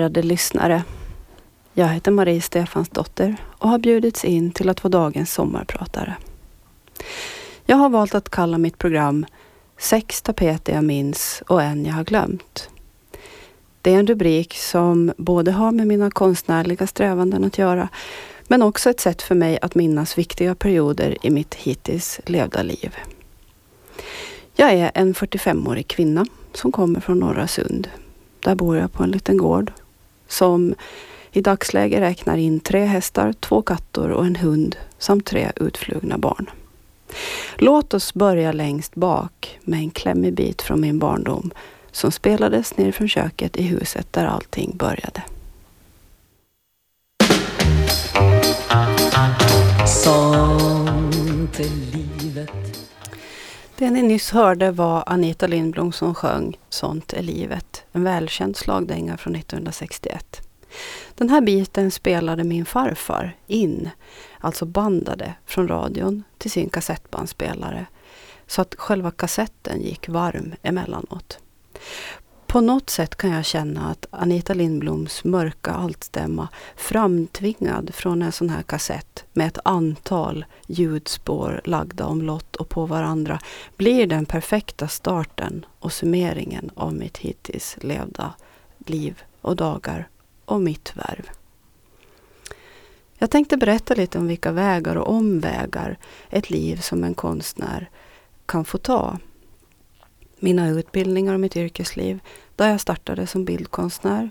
Ärade lyssnare. Jag heter Marie Stefansdotter och har bjudits in till att vara dagens sommarpratare. Jag har valt att kalla mitt program Sex tapeter jag minns och en jag har glömt. Det är en rubrik som både har med mina konstnärliga strävanden att göra men också ett sätt för mig att minnas viktiga perioder i mitt hittills levda liv. Jag är en 45-årig kvinna som kommer från Norra Sund. Där bor jag på en liten gård som i dagsläget räknar in tre hästar, två katter och en hund samt tre utflugna barn. Låt oss börja längst bak med en klämmig bit från min barndom som spelades ner från köket i huset där allting började. Så. Det ni nyss hörde var Anita Lindblom som sjöng Sånt är livet, en välkänd slagdänga från 1961. Den här biten spelade min farfar in, alltså bandade från radion till sin kassettbandspelare så att själva kassetten gick varm emellanåt. På något sätt kan jag känna att Anita Lindbloms mörka altstämma framtvingad från en sån här kassett med ett antal ljudspår lagda omlott och på varandra blir den perfekta starten och summeringen av mitt hittills levda liv och dagar och mitt värv. Jag tänkte berätta lite om vilka vägar och omvägar ett liv som en konstnär kan få ta. Mina utbildningar och mitt yrkesliv, där jag startade som bildkonstnär,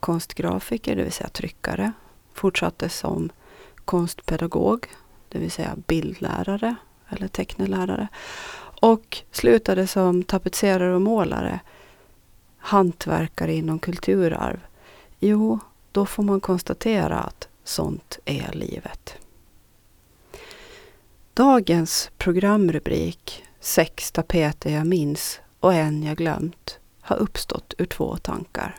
konstgrafiker, det vill säga tryckare, fortsatte som konstpedagog, det vill säga bildlärare eller tecknelärare och slutade som tapetserare och målare, hantverkare inom kulturarv Jo, då får man konstatera att sånt är livet. Dagens programrubrik Sex tapeter jag minns och en jag glömt har uppstått ur två tankar.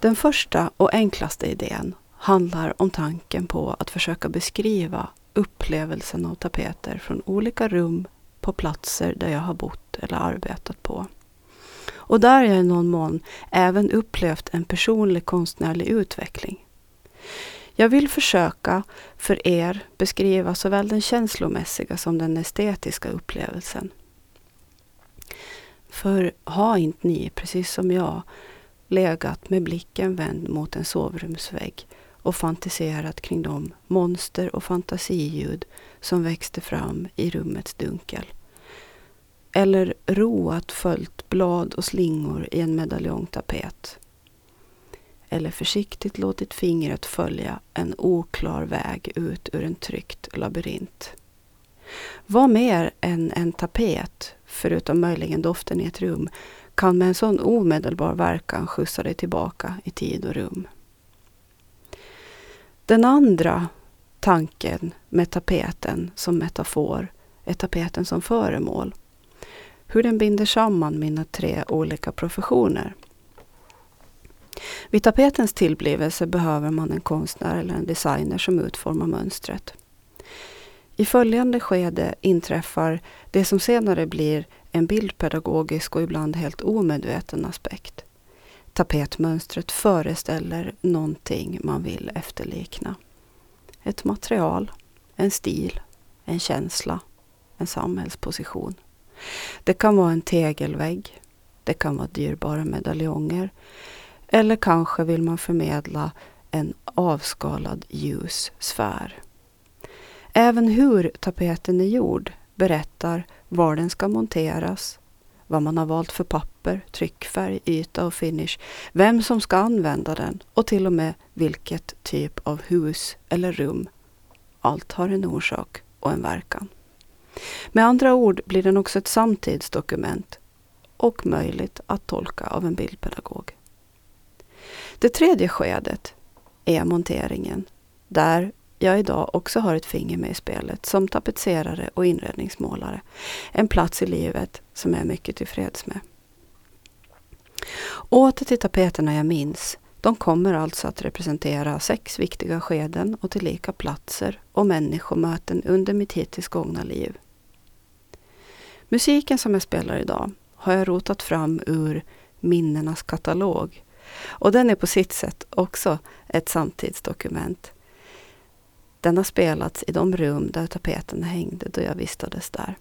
Den första och enklaste idén handlar om tanken på att försöka beskriva upplevelsen av tapeter från olika rum på platser där jag har bott eller arbetat på. Och där jag i någon mån även upplevt en personlig konstnärlig utveckling. Jag vill försöka för er beskriva såväl den känslomässiga som den estetiska upplevelsen. För har inte ni, precis som jag, legat med blicken vänd mot en sovrumsvägg och fantiserat kring de monster och fantasiljud som växte fram i rummets dunkel? eller roat följt blad och slingor i en medaljongtapet. Eller försiktigt låtit fingret följa en oklar väg ut ur en tryckt labyrint. Vad mer än en tapet, förutom möjligen doften i ett rum, kan med en sån omedelbar verkan skjutsa dig tillbaka i tid och rum. Den andra tanken med tapeten som metafor är tapeten som föremål hur den binder samman mina tre olika professioner. Vid tapetens tillblivelse behöver man en konstnär eller en designer som utformar mönstret. I följande skede inträffar det som senare blir en bildpedagogisk och ibland helt omedveten aspekt. Tapetmönstret föreställer någonting man vill efterlikna. Ett material, en stil, en känsla, en samhällsposition. Det kan vara en tegelvägg. Det kan vara dyrbara medaljonger. Eller kanske vill man förmedla en avskalad ljus sfär. Även hur tapeten är gjord berättar var den ska monteras, vad man har valt för papper, tryckfärg, yta och finish, vem som ska använda den och till och med vilket typ av hus eller rum. Allt har en orsak och en verkan. Med andra ord blir den också ett samtidsdokument och möjligt att tolka av en bildpedagog. Det tredje skedet är monteringen, där jag idag också har ett finger med i spelet som tapetserare och inredningsmålare. En plats i livet som jag är mycket tillfreds med. Åter till tapeterna jag minns. De kommer alltså att representera sex viktiga skeden och tillika platser och människomöten under mitt hittills gångna liv. Musiken som jag spelar idag har jag rotat fram ur Minnenas katalog. Och den är på sitt sätt också ett samtidsdokument. Den har spelats i de rum där tapeten hängde då jag vistades där.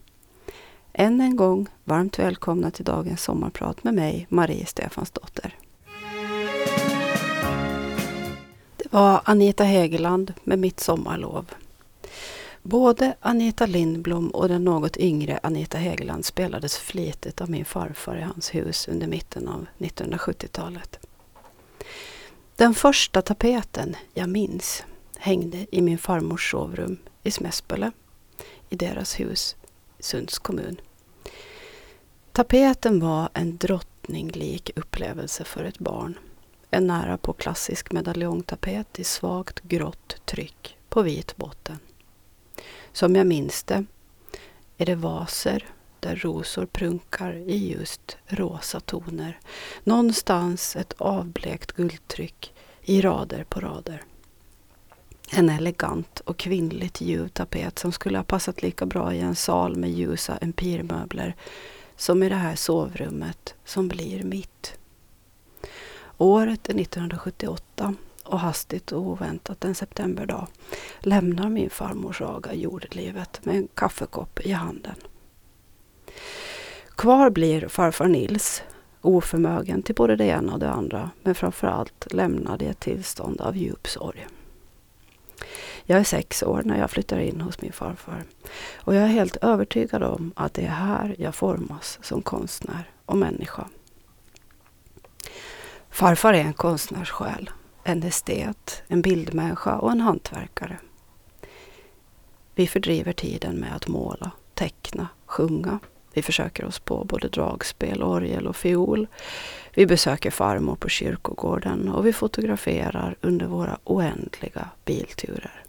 Än en gång varmt välkomna till dagens sommarprat med mig, Marie Stefansdotter. Det var Anita Hegeland med Mitt sommarlov. Både Anita Lindblom och den något yngre Anita Hegeland spelades flitigt av min farfar i hans hus under mitten av 1970-talet. Den första tapeten jag minns hängde i min farmors sovrum i Smäspöle, i deras hus i Sunds kommun. Tapeten var en drottninglik upplevelse för ett barn. En nära på klassisk medaljongtapet i svagt grått tryck på vit botten. Som jag minns det är det vaser där rosor prunkar i just rosa toner. Någonstans ett avblekt guldtryck i rader på rader. En elegant och kvinnligt ljuv tapet som skulle ha passat lika bra i en sal med ljusa empirmöbler som i det här sovrummet som blir mitt. Året är 1978 och hastigt och oväntat en septemberdag lämnar min farmors aga jordelivet med en kaffekopp i handen. Kvar blir farfar Nils, oförmögen till både det ena och det andra, men framförallt lämnad i ett tillstånd av djup sorg. Jag är sex år när jag flyttar in hos min farfar och jag är helt övertygad om att det är här jag formas som konstnär och människa. Farfar är en konstnärssjäl, en estet, en bildmänniska och en hantverkare. Vi fördriver tiden med att måla, teckna, sjunga. Vi försöker oss på både dragspel, orgel och fiol. Vi besöker farmor på kyrkogården och vi fotograferar under våra oändliga bilturer.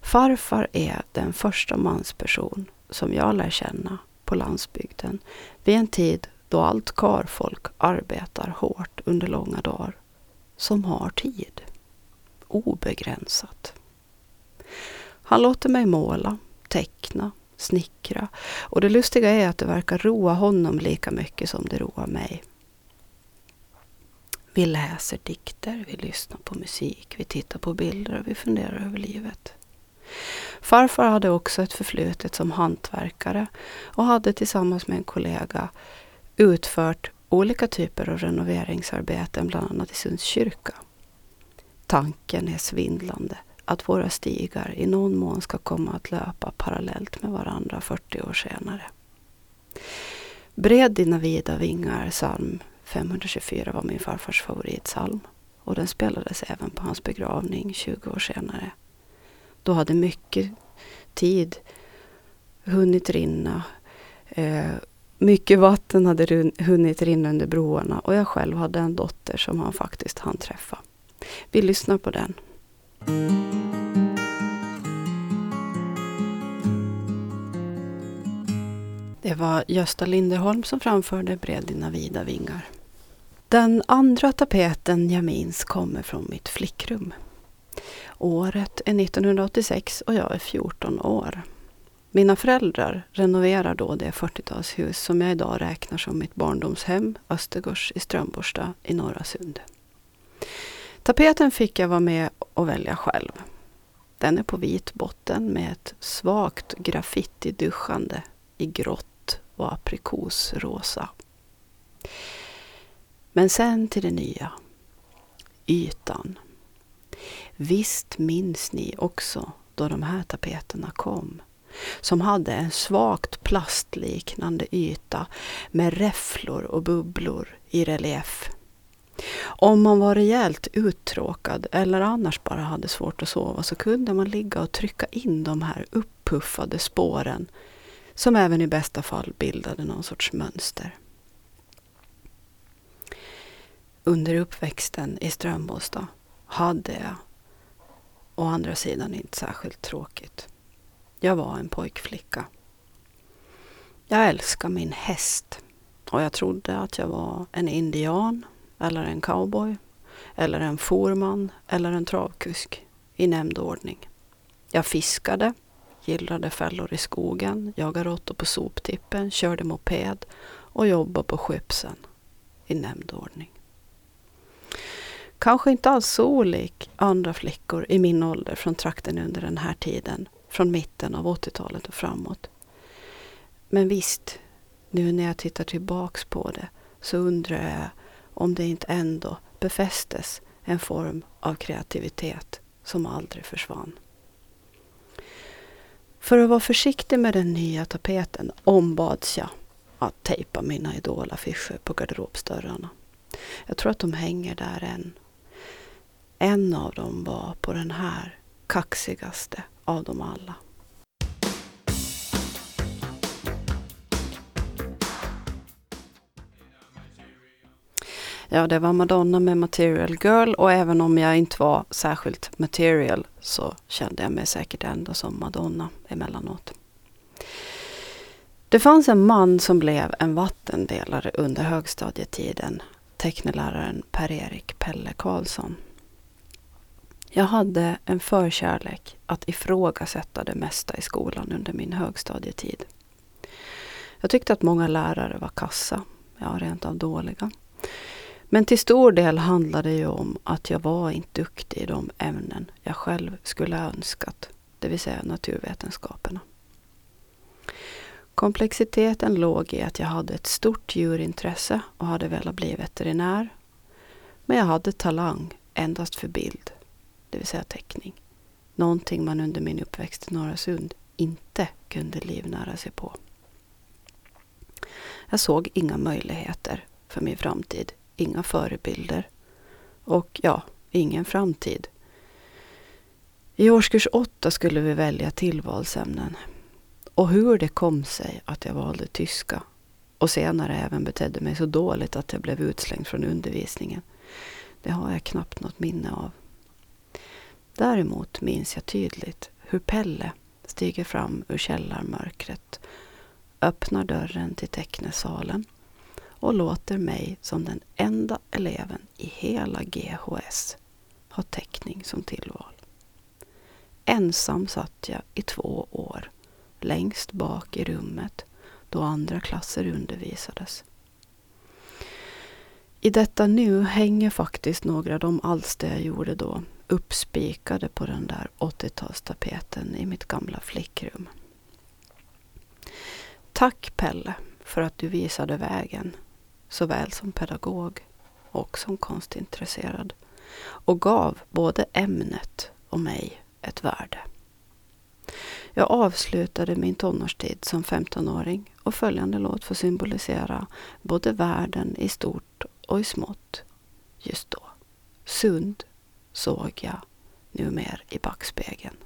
Farfar är den första mansperson som jag lär känna på landsbygden vid en tid då allt karfolk arbetar hårt under långa dagar, som har tid. Obegränsat. Han låter mig måla, teckna, snickra och det lustiga är att det verkar roa honom lika mycket som det roar mig. Vi läser dikter, vi lyssnar på musik, vi tittar på bilder och vi funderar över livet. Farfar hade också ett förflutet som hantverkare och hade tillsammans med en kollega utfört olika typer av renoveringsarbeten, bland annat i Sunds kyrka. Tanken är svindlande att våra stigar i någon mån ska komma att löpa parallellt med varandra 40 år senare. Bred dina vida vingar, psalm 524 var min farfars favoritsalm och den spelades även på hans begravning 20 år senare. Då hade mycket tid hunnit rinna eh, mycket vatten hade hunnit rinna under broarna och jag själv hade en dotter som han faktiskt hann träffa. Vi lyssnar på den. Det var Gösta Linderholm som framförde Bred dina vida vingar. Den andra tapeten jag minns kommer från mitt flickrum. Året är 1986 och jag är 14 år. Mina föräldrar renoverar då det 40-talshus som jag idag räknar som mitt barndomshem, Östergårds i Strömborsta i Norra Sund. Tapeten fick jag vara med och välja själv. Den är på vit botten med ett svagt graffitiduschande i grått och aprikosrosa. Men sen till det nya. Ytan. Visst minns ni också då de här tapeterna kom? som hade en svagt plastliknande yta med räfflor och bubblor i relief. Om man var rejält uttråkad eller annars bara hade svårt att sova så kunde man ligga och trycka in de här uppuffade spåren som även i bästa fall bildade någon sorts mönster. Under uppväxten i Strömbåstad hade jag å andra sidan inte särskilt tråkigt. Jag var en pojkflicka. Jag älskade min häst och jag trodde att jag var en indian eller en cowboy eller en forman eller en travkusk i nämnd ordning. Jag fiskade, gillrade fällor i skogen, jagade råttor på soptippen, körde moped och jobbade på skeppsen, i nämnd ordning. Kanske inte alls så olik andra flickor i min ålder från trakten under den här tiden, från mitten av 80-talet och framåt. Men visst, nu när jag tittar tillbaks på det så undrar jag om det inte ändå befästes en form av kreativitet som aldrig försvann. För att vara försiktig med den nya tapeten ombads jag att tejpa mina idolaffischer på garderobsdörrarna. Jag tror att de hänger där än. En av dem var på den här kaxigaste av dem alla. Ja, det var Madonna med Material Girl och även om jag inte var särskilt material så kände jag mig säkert ändå som Madonna emellanåt. Det fanns en man som blev en vattendelare under högstadietiden, teckneläraren Per-Erik Pelle Karlsson. Jag hade en förkärlek att ifrågasätta det mesta i skolan under min högstadietid. Jag tyckte att många lärare var kassa, ja rent av dåliga. Men till stor del handlade det ju om att jag var inte duktig i de ämnen jag själv skulle ha önskat, det vill säga naturvetenskaperna. Komplexiteten låg i att jag hade ett stort djurintresse och hade velat bli veterinär. Men jag hade talang endast för bild, det vill säga teckning. Någonting man under min uppväxt i Norra Sund inte kunde livnära sig på. Jag såg inga möjligheter för min framtid inga förebilder och ja, ingen framtid. I årskurs åtta skulle vi välja tillvalsämnen. Och hur det kom sig att jag valde tyska och senare även betedde mig så dåligt att jag blev utslängd från undervisningen, det har jag knappt något minne av. Däremot minns jag tydligt hur Pelle stiger fram ur källarmörkret, öppnar dörren till tecknesalen och låter mig som den enda eleven i hela GHS ha teckning som tillval. Ensam satt jag i två år, längst bak i rummet då andra klasser undervisades. I detta nu hänger faktiskt några av de alster jag gjorde då uppspikade på den där 80-talstapeten i mitt gamla flickrum. Tack Pelle för att du visade vägen såväl som pedagog och som konstintresserad och gav både ämnet och mig ett värde. Jag avslutade min tonårstid som 15-åring och följande låt får symbolisera både världen i stort och i smått just då. Sund såg jag numer i backspegeln.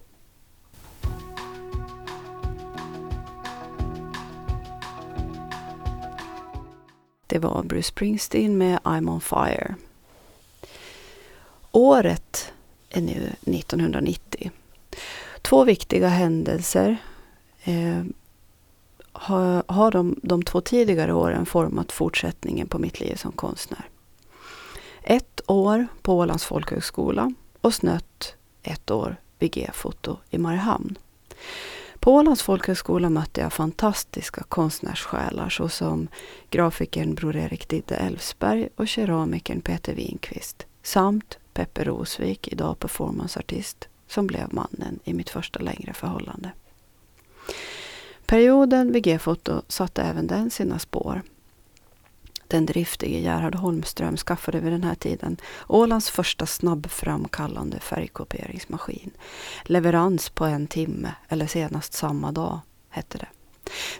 Det var Bruce Springsteen med I'm on fire. Året är nu 1990. Två viktiga händelser eh, har, har de, de två tidigare åren format fortsättningen på mitt liv som konstnär. Ett år på Ålands folkhögskola och snött ett år vid G-foto i Mariehamn. På Ålands folkhögskola mötte jag fantastiska konstnärssjälar såsom grafikern Bror Erik Didde Elfsberg och keramikern Peter Winqvist samt Peppe Rosvik, idag performanceartist, som blev mannen i mitt första längre förhållande. Perioden vid G-foto satte även den sina spår den driftige Gerhard Holmström skaffade vid den här tiden Ålands första snabbframkallande färgkopieringsmaskin. Leverans på en timme, eller senast samma dag, hette det.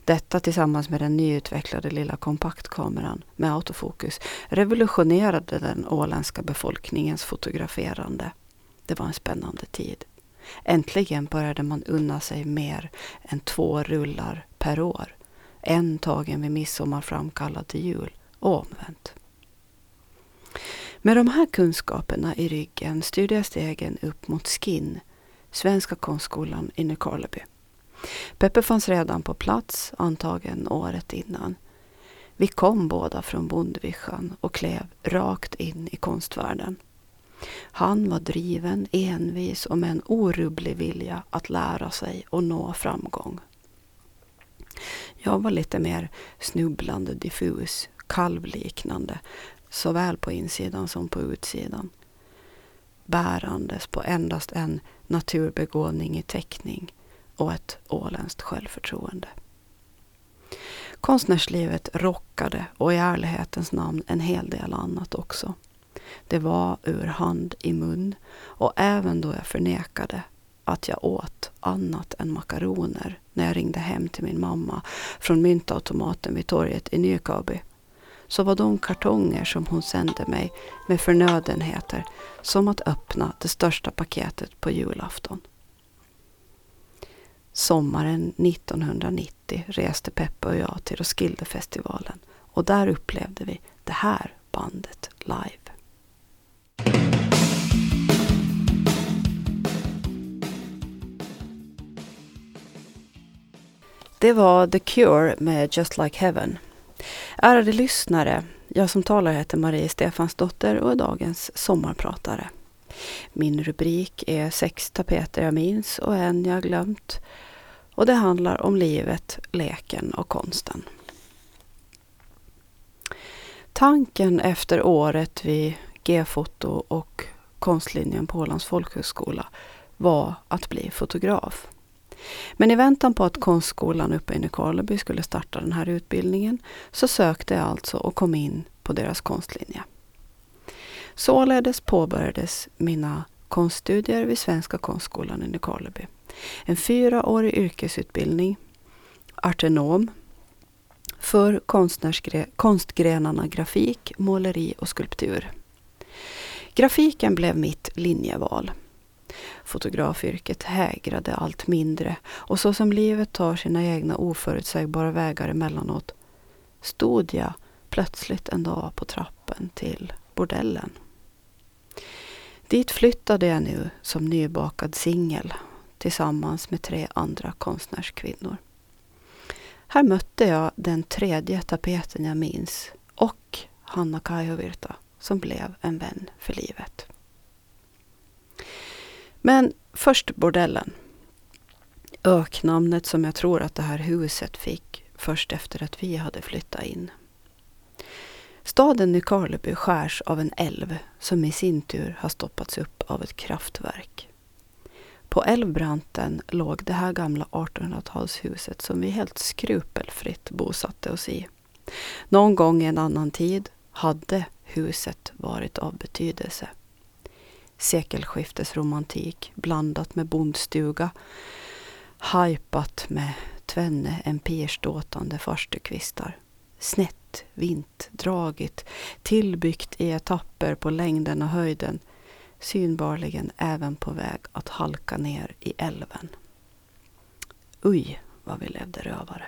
Detta tillsammans med den nyutvecklade lilla kompaktkameran med autofokus revolutionerade den åländska befolkningens fotograferande. Det var en spännande tid. Äntligen började man unna sig mer än två rullar per år. En tagen vid midsommar framkallad till jul och omvänt. Med de här kunskaperna i ryggen styrde jag stegen upp mot SKIN, Svenska konstskolan i Nykarleby. Peppe fanns redan på plats, antagen året innan. Vi kom båda från Bondvischan och klev rakt in i konstvärlden. Han var driven, envis och med en orubblig vilja att lära sig och nå framgång. Jag var lite mer snubblande, diffus, kalvliknande, såväl på insidan som på utsidan. Bärandes på endast en naturbegåvning i teckning och ett åländskt självförtroende. Konstnärslivet rockade och i ärlighetens namn en hel del annat också. Det var ur hand i mun och även då jag förnekade att jag åt annat än makaroner när jag ringde hem till min mamma från myntautomaten vid torget i Nykabi så var de kartonger som hon sände mig med förnödenheter som att öppna det största paketet på julafton. Sommaren 1990 reste Peppe och jag till Roskildefestivalen och där upplevde vi det här bandet live. Det var The Cure med Just Like Heaven. Ärade lyssnare, jag som talar heter Marie Stefansdotter och är dagens sommarpratare. Min rubrik är Sex tapeter jag minns och en jag glömt. Och det handlar om livet, leken och konsten. Tanken efter året vid G-foto och konstlinjen på Ålands folkhögskola var att bli fotograf. Men i väntan på att konstskolan uppe i Nykarleby skulle starta den här utbildningen så sökte jag alltså och kom in på deras konstlinje. Således påbörjades mina konststudier vid Svenska konstskolan i Nykarleby. En fyraårig yrkesutbildning, artenom, för konstgrenarna grafik, måleri och skulptur. Grafiken blev mitt linjeval. Fotografyrket hägrade allt mindre och så som livet tar sina egna oförutsägbara vägar emellanåt stod jag plötsligt en dag på trappen till bordellen. Dit flyttade jag nu som nybakad singel tillsammans med tre andra konstnärskvinnor. Här mötte jag den tredje tapeten jag minns och Hanna Kajovirta som blev en vän för livet. Men först bordellen. Öknamnet som jag tror att det här huset fick först efter att vi hade flyttat in. Staden Nykarleby skärs av en älv som i sin tur har stoppats upp av ett kraftverk. På älvbranten låg det här gamla 1800-talshuset som vi helt skrupelfritt bosatte oss i. Någon gång i en annan tid hade huset varit av betydelse. Sekelskiftesromantik blandat med bondstuga. Hajpat med tvenne empirståtande farstukvistar. Snett, vint, dragigt, tillbyggt i etapper på längden och höjden. Synbarligen även på väg att halka ner i älven. Uj, vad vi levde rövare.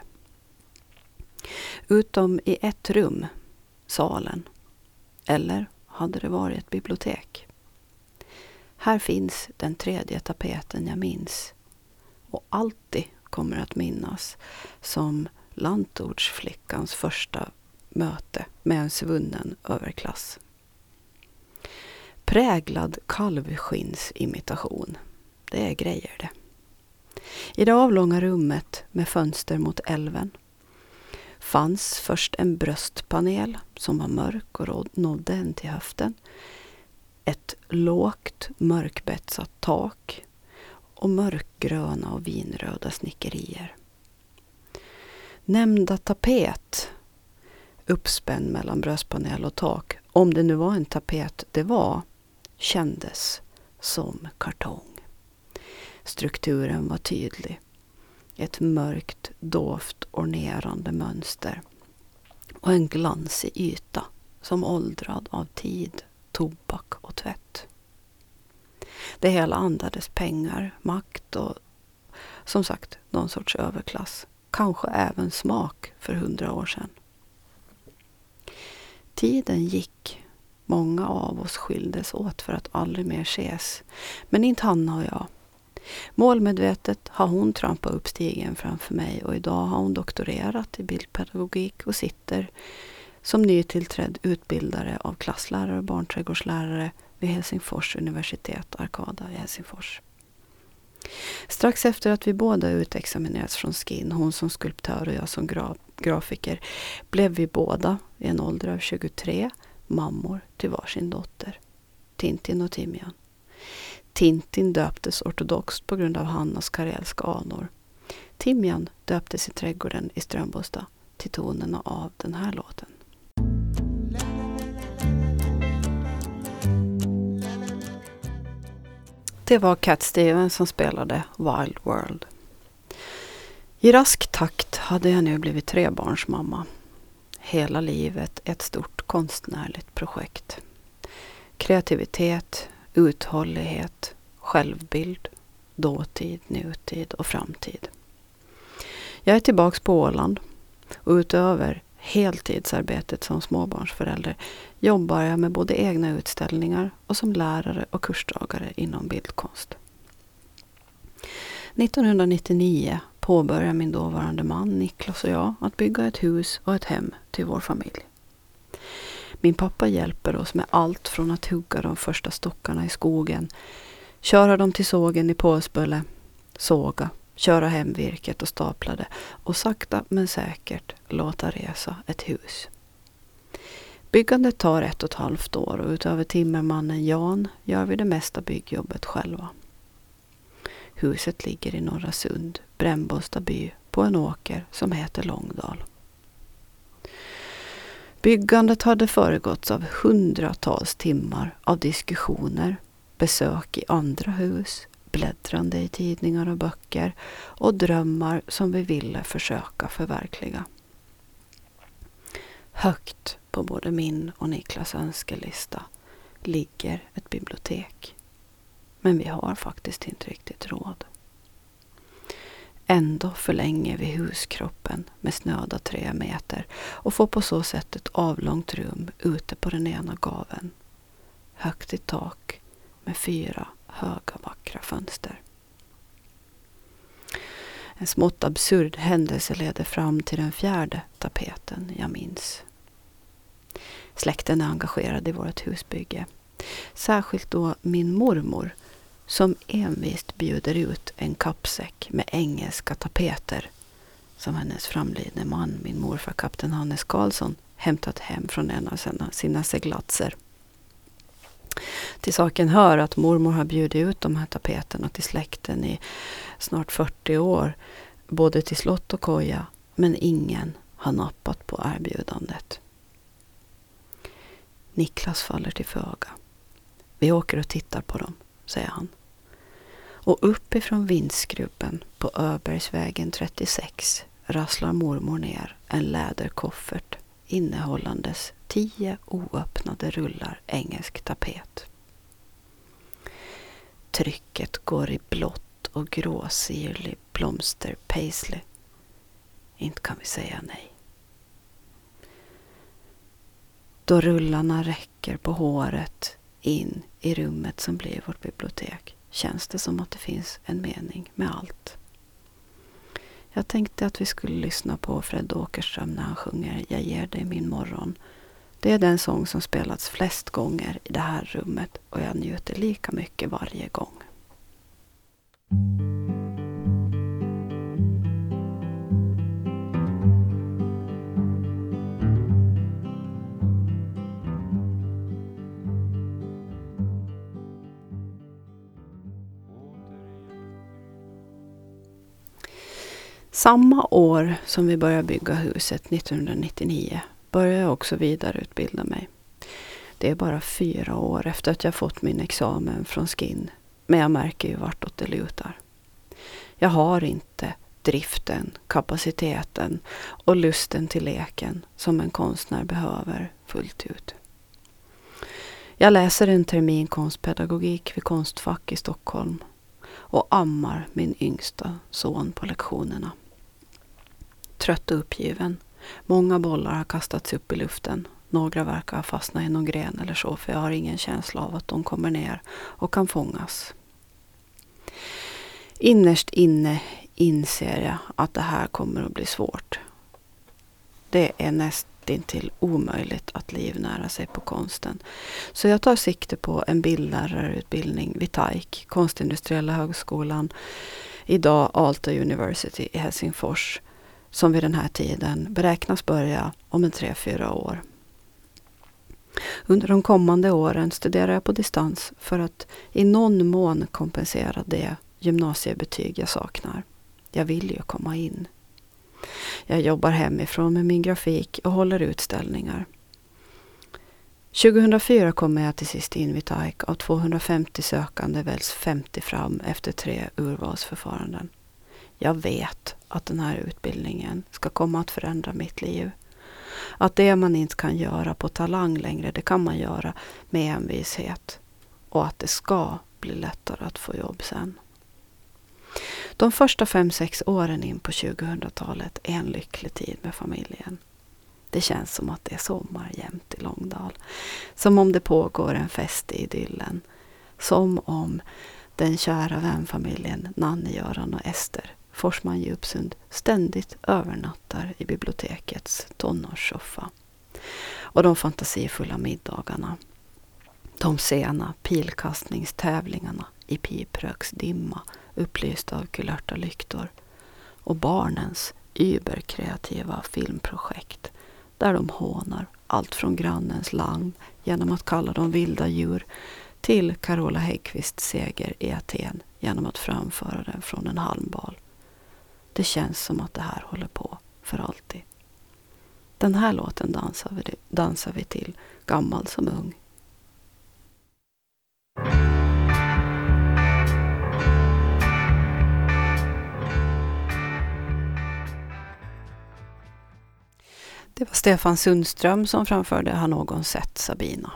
Utom i ett rum, salen. Eller hade det varit ett bibliotek? Här finns den tredje tapeten jag minns och alltid kommer att minnas som lantordsflickans första möte med en svunnen överklass. Präglad kalvskinsimitation. Det är grejer det. I det avlånga rummet med fönster mot älven fanns först en bröstpanel som var mörk och nådde en till höften ett lågt mörkbetsat tak och mörkgröna och vinröda snickerier. Nämnda tapet, uppspänd mellan bröstpanel och tak, om det nu var en tapet det var, kändes som kartong. Strukturen var tydlig. Ett mörkt, dovt ornerande mönster och en glansig yta som åldrad av tid tobak och tvätt. Det hela andades pengar, makt och som sagt någon sorts överklass. Kanske även smak för hundra år sedan. Tiden gick. Många av oss skildes åt för att aldrig mer ses. Men inte Hanna och jag. Målmedvetet har hon trampat upp stigen framför mig och idag har hon doktorerat i bildpedagogik och sitter som nytillträdd utbildare av klasslärare och barnträdgårdslärare vid Helsingfors universitet, Arkada i Helsingfors. Strax efter att vi båda utexaminerats från Skin, hon som skulptör och jag som gra grafiker, blev vi båda, i en ålder av 23, mammor till varsin dotter. Tintin och Timian. Tintin döptes ortodoxt på grund av Hannas karelska anor. Timian döptes i trädgården i Strömbosta till tonerna av den här låten. Det var Cat Stevens som spelade Wild World. I rask takt hade jag nu blivit trebarnsmamma. Hela livet ett stort konstnärligt projekt. Kreativitet, uthållighet, självbild, dåtid, nutid och framtid. Jag är tillbaks på Åland och utöver heltidsarbetet som småbarnsförälder jobbar jag med både egna utställningar och som lärare och kursdragare inom bildkonst. 1999 påbörjade min dåvarande man Niklas och jag att bygga ett hus och ett hem till vår familj. Min pappa hjälper oss med allt från att hugga de första stockarna i skogen, köra dem till sågen i Påsböle, såga, köra hem virket och stapla det och sakta men säkert låta resa ett hus. Byggandet tar ett och ett halvt år och utöver timmermannen Jan gör vi det mesta byggjobbet själva. Huset ligger i Norra Sund, Brännbosta by, på en åker som heter Långdal. Byggandet hade föregåtts av hundratals timmar av diskussioner, besök i andra hus, bläddrande i tidningar och böcker och drömmar som vi ville försöka förverkliga. Högt på både min och Niklas önskelista ligger ett bibliotek. Men vi har faktiskt inte riktigt råd. Ändå förlänger vi huskroppen med snöda tre meter och får på så sätt ett avlångt rum ute på den ena gaven. Högt i tak med fyra höga vackra fönster. En smått absurd händelse leder fram till den fjärde tapeten jag minns. Släkten är engagerad i vårt husbygge. Särskilt då min mormor som envist bjuder ut en kappsäck med engelska tapeter som hennes framlidne man, min morfar kapten Hannes Karlsson, hämtat hem från en av sina, seglatser. Till saken hör att mormor har bjudit ut de här tapeterna till släkten i snart 40 år, både till slott och koja, men ingen har nappat på erbjudandet. Niklas faller till föga. Vi åker och tittar på dem, säger han. Och uppifrån vindskrubben på Öbergsvägen 36 rasslar mormor ner en läderkoffert innehållandes tio oöppnade rullar engelsk tapet. Trycket går i blått och gråsirlig blomster paisley. Inte kan vi säga nej. Då rullarna räcker på håret in i rummet som blir vårt bibliotek känns det som att det finns en mening med allt. Jag tänkte att vi skulle lyssna på Fred Åkerström när han sjunger Jag ger dig min morgon. Det är den sång som spelats flest gånger i det här rummet och jag njuter lika mycket varje gång. Samma år som vi började bygga huset 1999 började jag också vidareutbilda mig. Det är bara fyra år efter att jag fått min examen från Skin, men jag märker ju vartåt det lutar. Jag har inte driften, kapaciteten och lusten till leken som en konstnär behöver fullt ut. Jag läser en termin konstpedagogik vid Konstfack i Stockholm och ammar min yngsta son på lektionerna trött och uppgiven. Många bollar har kastats upp i luften. Några verkar ha fastnat i någon gren eller så, för jag har ingen känsla av att de kommer ner och kan fångas. Innerst inne inser jag att det här kommer att bli svårt. Det är näst nästintill omöjligt att livnära sig på konsten. Så jag tar sikte på en bildlärarutbildning vid TAIK, Konstindustriella högskolan, idag Aalto University i Helsingfors, som vid den här tiden beräknas börja om en tre, fyra år. Under de kommande åren studerar jag på distans för att i någon mån kompensera det gymnasiebetyg jag saknar. Jag vill ju komma in. Jag jobbar hemifrån med min grafik och håller utställningar. 2004 kommer jag till sist in vid TAIK. Av 250 sökande väljs 50 fram efter tre urvalsförfaranden. Jag vet att den här utbildningen ska komma att förändra mitt liv. Att det man inte kan göra på talang längre, det kan man göra med envishet. Och att det ska bli lättare att få jobb sen. De första fem sex åren in på 2000-talet är en lycklig tid med familjen. Det känns som att det är sommar jämt i Långdal. Som om det pågår en fest i idyllen. Som om den kära vänfamiljen Nanne, Göran och Ester Forsman Djupsund ständigt övernattar i bibliotekets tonårssoffa. Och de fantasifulla middagarna. De sena pilkastningstävlingarna i pipröksdimma upplysta av kulörta lyktor. Och barnens überkreativa filmprojekt där de hånar allt från grannens lamm genom att kalla dem vilda djur till Carola Häggkvists seger i Aten genom att framföra den från en halmbal. Det känns som att det här håller på för alltid. Den här låten dansar vi, dansar vi till, gammal som ung. Det var Stefan Sundström som framförde Har någon sett Sabina?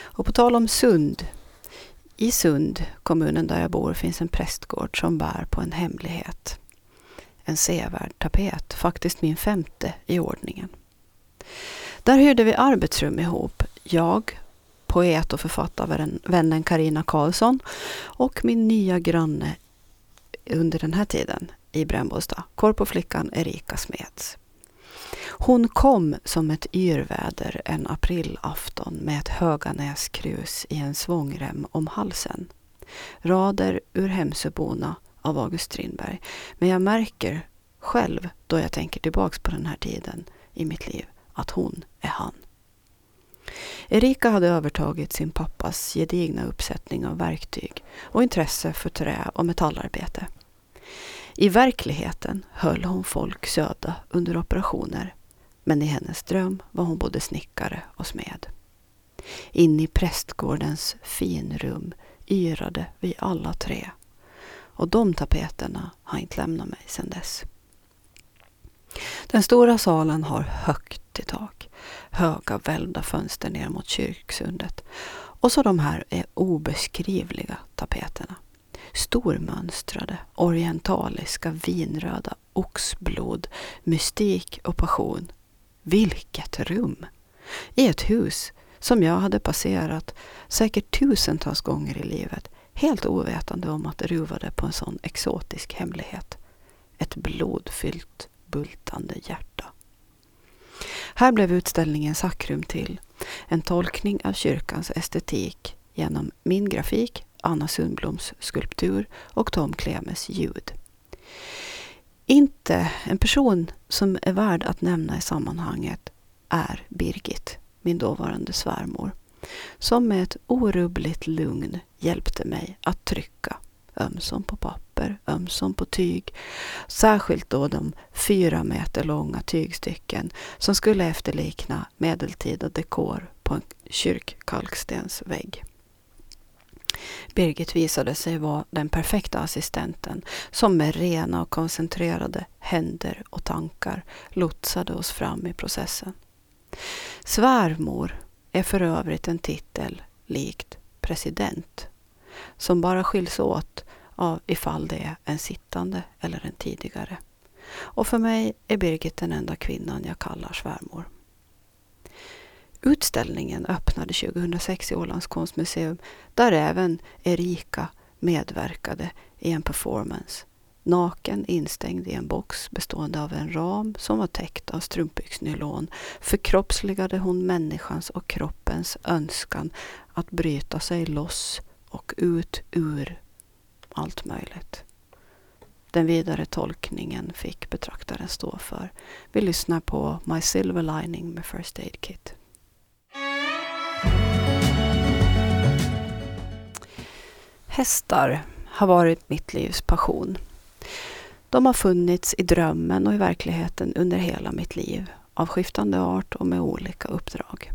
Och på tal om Sund. I Sund, kommunen där jag bor, finns en prästgård som bär på en hemlighet en sevärd tapet, faktiskt min femte i ordningen. Där hyrde vi arbetsrum ihop, jag, poet och författarvännen Karina Karlsson och min nya granne under den här tiden i Brännbosta, korpoflickan Erika Smeds. Hon kom som ett yrväder en aprilafton med ett Höganäskrus i en svångrem om halsen. Rader ur Hemsöborna av August Strindberg. Men jag märker själv då jag tänker tillbaks på den här tiden i mitt liv att hon är han. Erika hade övertagit sin pappas gedigna uppsättning av verktyg och intresse för trä och metallarbete. I verkligheten höll hon folk söda under operationer men i hennes dröm var hon både snickare och smed. In i prästgårdens finrum yrade vi alla tre och de tapeterna har inte lämnat mig sedan dess. Den stora salen har högt i tak, höga välvda fönster ner mot kyrksundet och så de här är obeskrivliga tapeterna. Stormönstrade, orientaliska, vinröda, oxblod, mystik och passion. Vilket rum! I ett hus som jag hade passerat säkert tusentals gånger i livet helt ovetande om att det ruvade på en sån exotisk hemlighet. Ett blodfyllt, bultande hjärta. Här blev utställningen Sakrum till, en tolkning av kyrkans estetik genom min grafik, Anna Sundbloms skulptur och Tom Klemes ljud. Inte en person som är värd att nämna i sammanhanget är Birgit, min dåvarande svärmor som med ett orubbligt lugn hjälpte mig att trycka, ömsom på papper, ömsom på tyg, särskilt då de fyra meter långa tygstycken som skulle efterlikna medeltida dekor på en kyrkkalkstensvägg. Birgit visade sig vara den perfekta assistenten som med rena och koncentrerade händer och tankar lotsade oss fram i processen. Svärmor är för övrigt en titel likt president som bara skiljs åt av ifall det är en sittande eller en tidigare. Och för mig är Birgit den enda kvinnan jag kallar svärmor. Utställningen öppnade 2006 i Ålands konstmuseum där även Erika medverkade i en performance Naken instängd i en box bestående av en ram som var täckt av strumpbyxnylon förkroppsligade hon människans och kroppens önskan att bryta sig loss och ut ur allt möjligt. Den vidare tolkningen fick betraktaren stå för. Vi lyssnar på My Silver Lining med First Aid Kit. Hästar har varit mitt livs passion. De har funnits i drömmen och i verkligheten under hela mitt liv, av skiftande art och med olika uppdrag.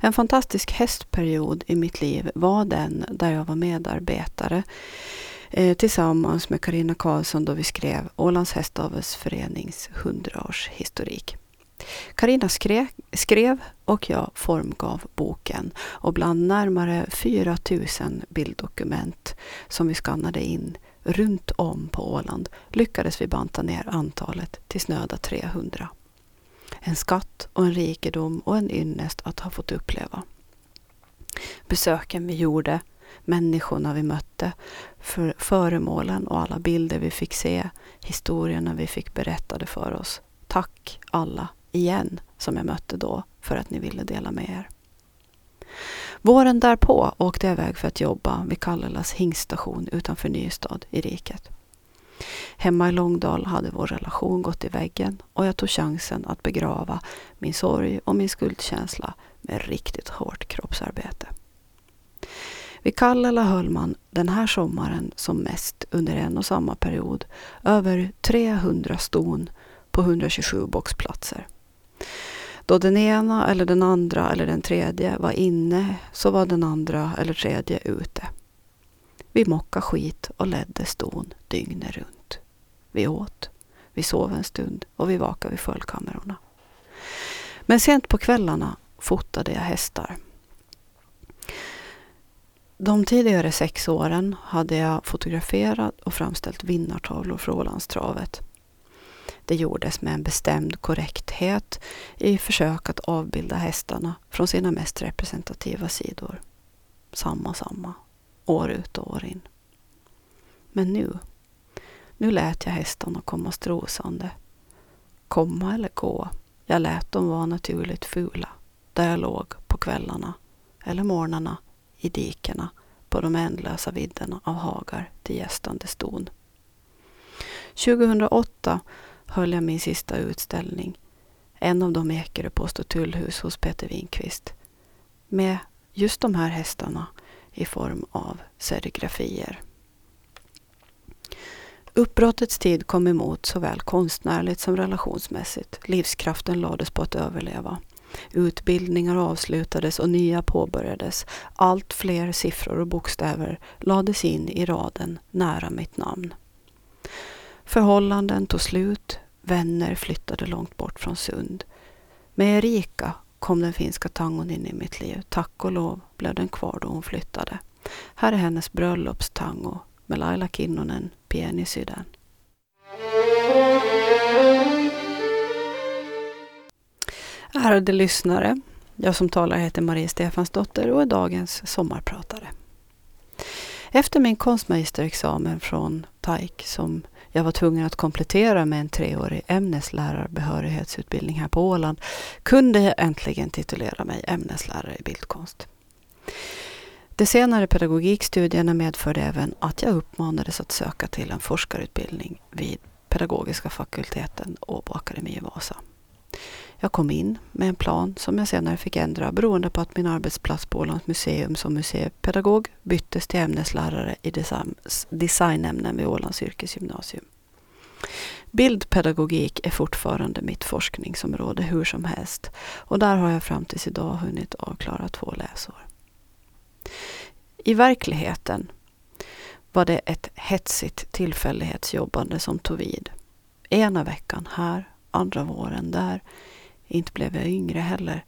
En fantastisk hästperiod i mitt liv var den där jag var medarbetare eh, tillsammans med Karina Karlsson då vi skrev Ålands Hästavels förenings 100-årshistorik. Karina skrev, skrev och jag formgav boken och bland närmare 4000 bilddokument som vi skannade in runt om på Åland lyckades vi banta ner antalet till snöda 300. En skatt och en rikedom och en ynnest att ha fått uppleva. Besöken vi gjorde, människorna vi mötte, för föremålen och alla bilder vi fick se, historierna vi fick berättade för oss. Tack alla igen som jag mötte då för att ni ville dela med er. Våren därpå åkte jag iväg för att jobba vid Kallelas hingststation utanför Nystad i riket. Hemma i Långdal hade vår relation gått i väggen och jag tog chansen att begrava min sorg och min skuldkänsla med riktigt hårt kroppsarbete. Vid Kallela höll man den här sommaren som mest under en och samma period över 300 ston på 127 boxplatser. Då den ena eller den andra eller den tredje var inne så var den andra eller tredje ute. Vi mockade skit och ledde ston dygnet runt. Vi åt, vi sov en stund och vi vakade vid fullkamerorna. Men sent på kvällarna fotade jag hästar. De tidigare sex åren hade jag fotograferat och framställt vinnartavlor för Ålandstravet. Det gjordes med en bestämd korrekthet i försök att avbilda hästarna från sina mest representativa sidor. Samma, samma, år ut och år in. Men nu, nu lät jag hästarna komma strosande. Komma eller gå, jag lät dem vara naturligt fula där jag låg på kvällarna eller morgnarna i dikena på de ändlösa vidderna av hagar till gästande ston. 2008 höll jag min sista utställning, en av dem i Ekerö post och tullhus hos Peter Winqvist, med just de här hästarna i form av serigrafier. Uppbrottets tid kom emot såväl konstnärligt som relationsmässigt. Livskraften lades på att överleva. Utbildningar avslutades och nya påbörjades. Allt fler siffror och bokstäver lades in i raden nära mitt namn. Förhållanden tog slut, vänner flyttade långt bort från Sund. Med Erika kom den finska tangon in i mitt liv. Tack och lov blev den kvar då hon flyttade. Här är hennes bröllopstango med Laila Kinnunen, Pienisydän. Ärade lyssnare. Jag som talar heter Marie Stefansdotter och är dagens sommarpratare. Efter min konstmagisterexamen från Pike som jag var tvungen att komplettera med en treårig ämneslärarbehörighetsutbildning här på Åland kunde jag äntligen titulera mig ämneslärare i bildkonst. De senare pedagogikstudierna medförde även att jag uppmanades att söka till en forskarutbildning vid Pedagogiska fakulteten Åbo Akademi i Vasa. Jag kom in med en plan som jag senare fick ändra beroende på att min arbetsplats på Ålands museum som museipedagog byttes till ämneslärare i design, designämnen vid Ålands yrkesgymnasium. Bildpedagogik är fortfarande mitt forskningsområde hur som helst och där har jag fram tills idag hunnit avklara två läsår. I verkligheten var det ett hetsigt tillfällighetsjobbande som tog vid. Ena veckan här, andra våren där. Inte blev jag yngre heller.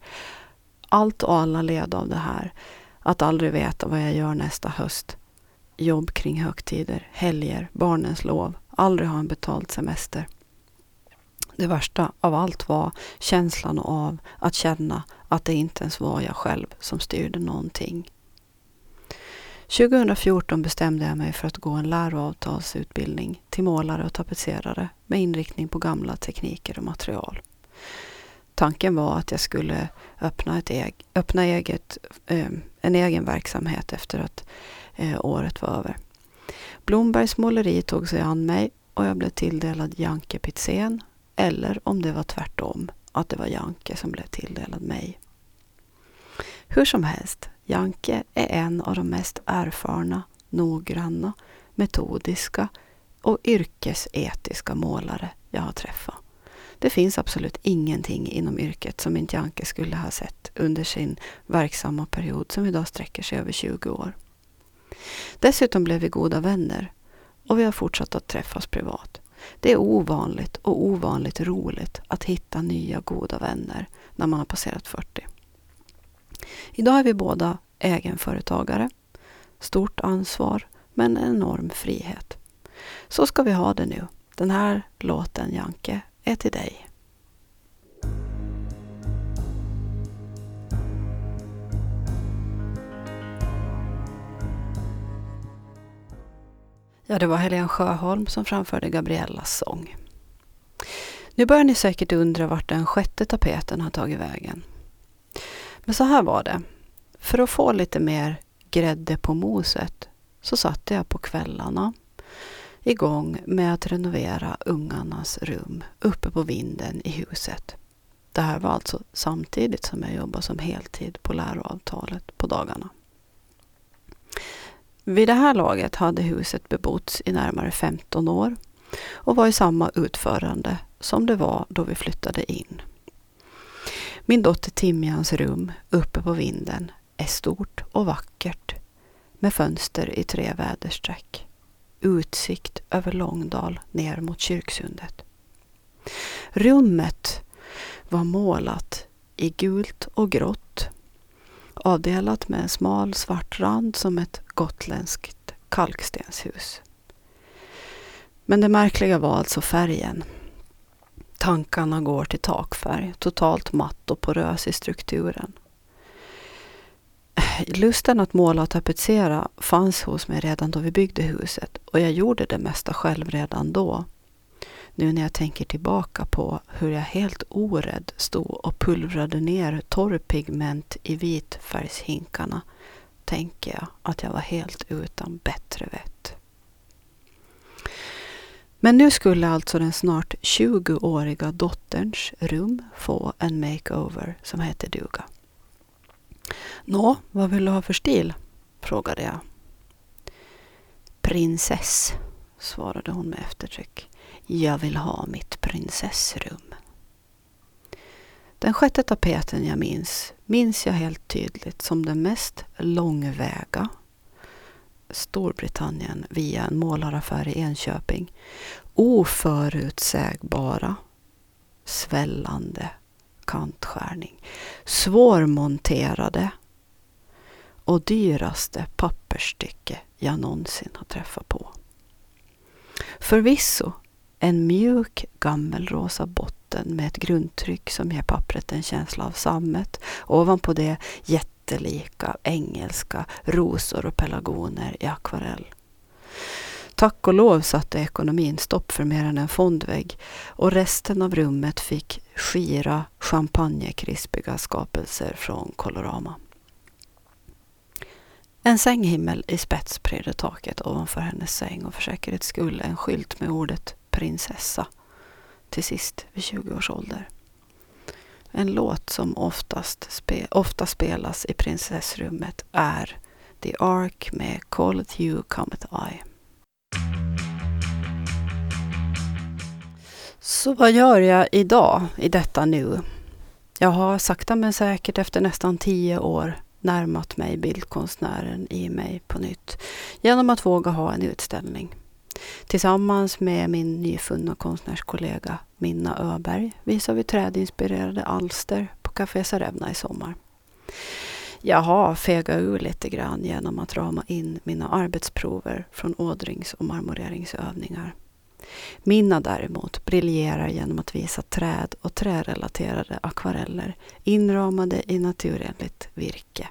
Allt och alla led av det här. Att aldrig veta vad jag gör nästa höst. Jobb kring högtider, helger, barnens lov. Aldrig ha en betald semester. Det värsta av allt var känslan av att känna att det inte ens var jag själv som styrde någonting. 2014 bestämde jag mig för att gå en läroavtalsutbildning till målare och tapetserare med inriktning på gamla tekniker och material. Tanken var att jag skulle öppna, ett eg, öppna eget, eh, en egen verksamhet efter att eh, året var över. Blombergs måleri tog sig an mig och jag blev tilldelad Janke Pitzén eller om det var tvärtom, att det var Janke som blev tilldelad mig. Hur som helst, Janke är en av de mest erfarna, noggranna, metodiska och yrkesetiska målare jag har träffat. Det finns absolut ingenting inom yrket som inte Janke skulle ha sett under sin verksamma period som idag sträcker sig över 20 år. Dessutom blev vi goda vänner och vi har fortsatt att träffas privat. Det är ovanligt och ovanligt roligt att hitta nya goda vänner när man har passerat 40. Idag är vi båda egenföretagare. Stort ansvar, men en enorm frihet. Så ska vi ha det nu. Den här låten, Janke, är till dig. Ja, det var Helene Sjöholm som framförde Gabriellas sång. Nu börjar ni säkert undra vart den sjätte tapeten har tagit vägen. Men så här var det. För att få lite mer grädde på moset så satte jag på kvällarna igång med att renovera ungarnas rum uppe på vinden i huset. Det här var alltså samtidigt som jag jobbade som heltid på läroavtalet på dagarna. Vid det här laget hade huset bebotts i närmare 15 år och var i samma utförande som det var då vi flyttade in. Min dotter Timjans rum uppe på vinden är stort och vackert med fönster i tre väderstreck. Utsikt över Långdal ner mot Kyrksundet. Rummet var målat i gult och grått avdelat med en smal svart rand som ett gotländskt kalkstenshus. Men det märkliga var alltså färgen. Tankarna går till takfärg, totalt matt och porös i strukturen. Lusten att måla och tapetsera fanns hos mig redan då vi byggde huset och jag gjorde det mesta själv redan då. Nu när jag tänker tillbaka på hur jag helt orädd stod och pulvrade ner torrpigment i vitfärgshinkarna tänker jag att jag var helt utan bättre vett. Men nu skulle alltså den snart 20-åriga dotterns rum få en makeover som hette duga. Nå, vad vill du ha för stil? frågade jag. Prinsess, svarade hon med eftertryck. Jag vill ha mitt prinsessrum. Den sjätte tapeten jag minns, minns jag helt tydligt som den mest långväga Storbritannien via en målaraffär i Enköping. Oförutsägbara, svällande kantskärning. Svårmonterade och dyraste pappersstycke jag någonsin har träffat på. Förvisso en mjuk gammelrosa botten med ett grundtryck som ger pappret en känsla av sammet. Ovanpå det jättelika engelska rosor och pelargoner i akvarell. Tack och lov satte ekonomin stopp för mer än en fondvägg och resten av rummet fick skira champagnekrispiga skapelser från Colorama. En sänghimmel i spets prydde taket ovanför hennes säng och för säkerhets skull en skylt med ordet prinsessa till sist vid 20 års ålder. En låt som oftast spe, ofta spelas i prinsessrummet är The Ark med Call it you, come it I. Så vad gör jag idag i detta nu? Jag har sakta men säkert efter nästan tio år närmat mig bildkonstnären i mig på nytt genom att våga ha en utställning. Tillsammans med min nyfunna konstnärskollega Minna Öberg visar vi trädinspirerade alster på Café Sarevna i sommar. Jag har fegat ur lite grann genom att rama in mina arbetsprover från ådrings och marmoreringsövningar. Minna däremot briljerar genom att visa träd och trärelaterade akvareller inramade i naturenligt virke.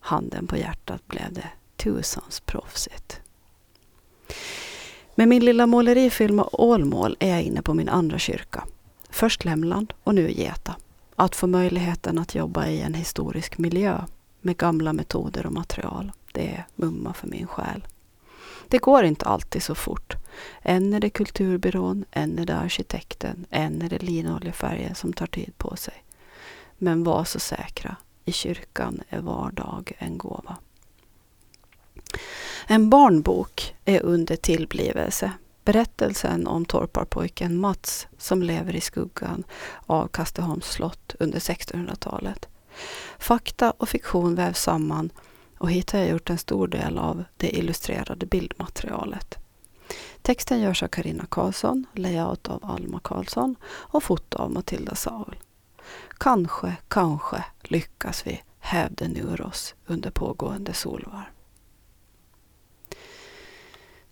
Handen på hjärtat blev det tusans proffsigt. Med min lilla målerifilm Ålmål är jag inne på min andra kyrka. Först Lämland och nu Geta. Att få möjligheten att jobba i en historisk miljö med gamla metoder och material, det är mumma för min själ. Det går inte alltid så fort. Än är det kulturbyrån, än är det arkitekten, än är det linoljefärgen som tar tid på sig. Men var så säkra, i kyrkan är var dag en gåva. En barnbok är under tillblivelse. Berättelsen om torparpojken Mats som lever i skuggan av Kasteholms slott under 1600-talet. Fakta och fiktion vävs samman och hit har jag gjort en stor del av det illustrerade bildmaterialet. Texten görs av Karina Karlsson, layout av Alma Karlsson och foto av Matilda Saul. Kanske, kanske lyckas vi hävde ur oss under pågående solvarv.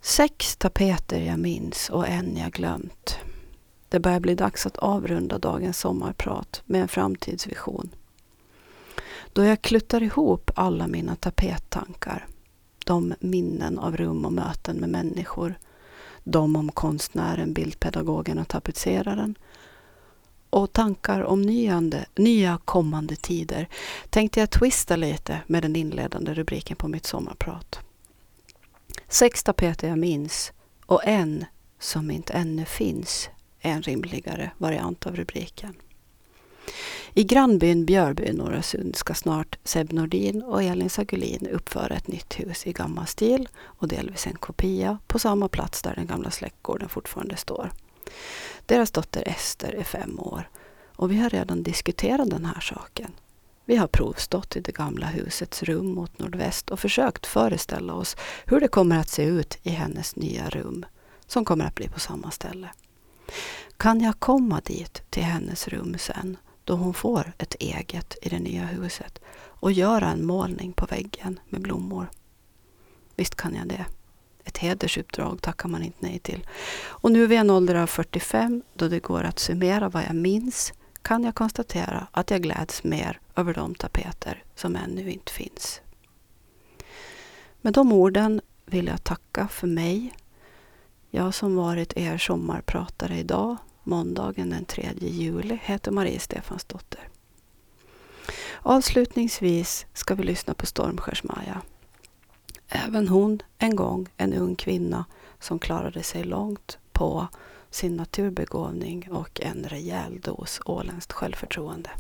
Sex tapeter jag minns och en jag glömt. Det börjar bli dags att avrunda dagens sommarprat med en framtidsvision. Då jag kluttar ihop alla mina tapettankar, de minnen av rum och möten med människor, de om konstnären, bildpedagogen och tapetseraren och tankar om nyande, nya kommande tider tänkte jag twista lite med den inledande rubriken på mitt sommarprat. Sex tapeter jag minns och en som inte ännu finns är en rimligare variant av rubriken. I grannbyn Björby, i Norra Sund ska snart Seb Nordin och Elin Sagulin uppföra ett nytt hus i gammal stil och delvis en kopia på samma plats där den gamla släktgården fortfarande står. Deras dotter Ester är fem år och vi har redan diskuterat den här saken. Vi har provstått i det gamla husets rum mot nordväst och försökt föreställa oss hur det kommer att se ut i hennes nya rum, som kommer att bli på samma ställe. Kan jag komma dit till hennes rum sen, då hon får ett eget i det nya huset och göra en målning på väggen med blommor? Visst kan jag det. Ett hedersuppdrag tackar man inte nej till. Och nu vid en ålder av 45, då det går att summera vad jag minns, kan jag konstatera att jag gläds mer över de tapeter som ännu inte finns. Med de orden vill jag tacka för mig. Jag som varit er sommarpratare idag, måndagen den 3 juli heter Marie Stefansdotter. Avslutningsvis ska vi lyssna på Stormskärs-Maja. Även hon en gång en ung kvinna som klarade sig långt på sin naturbegåvning och en rejäl dos åländskt självförtroende.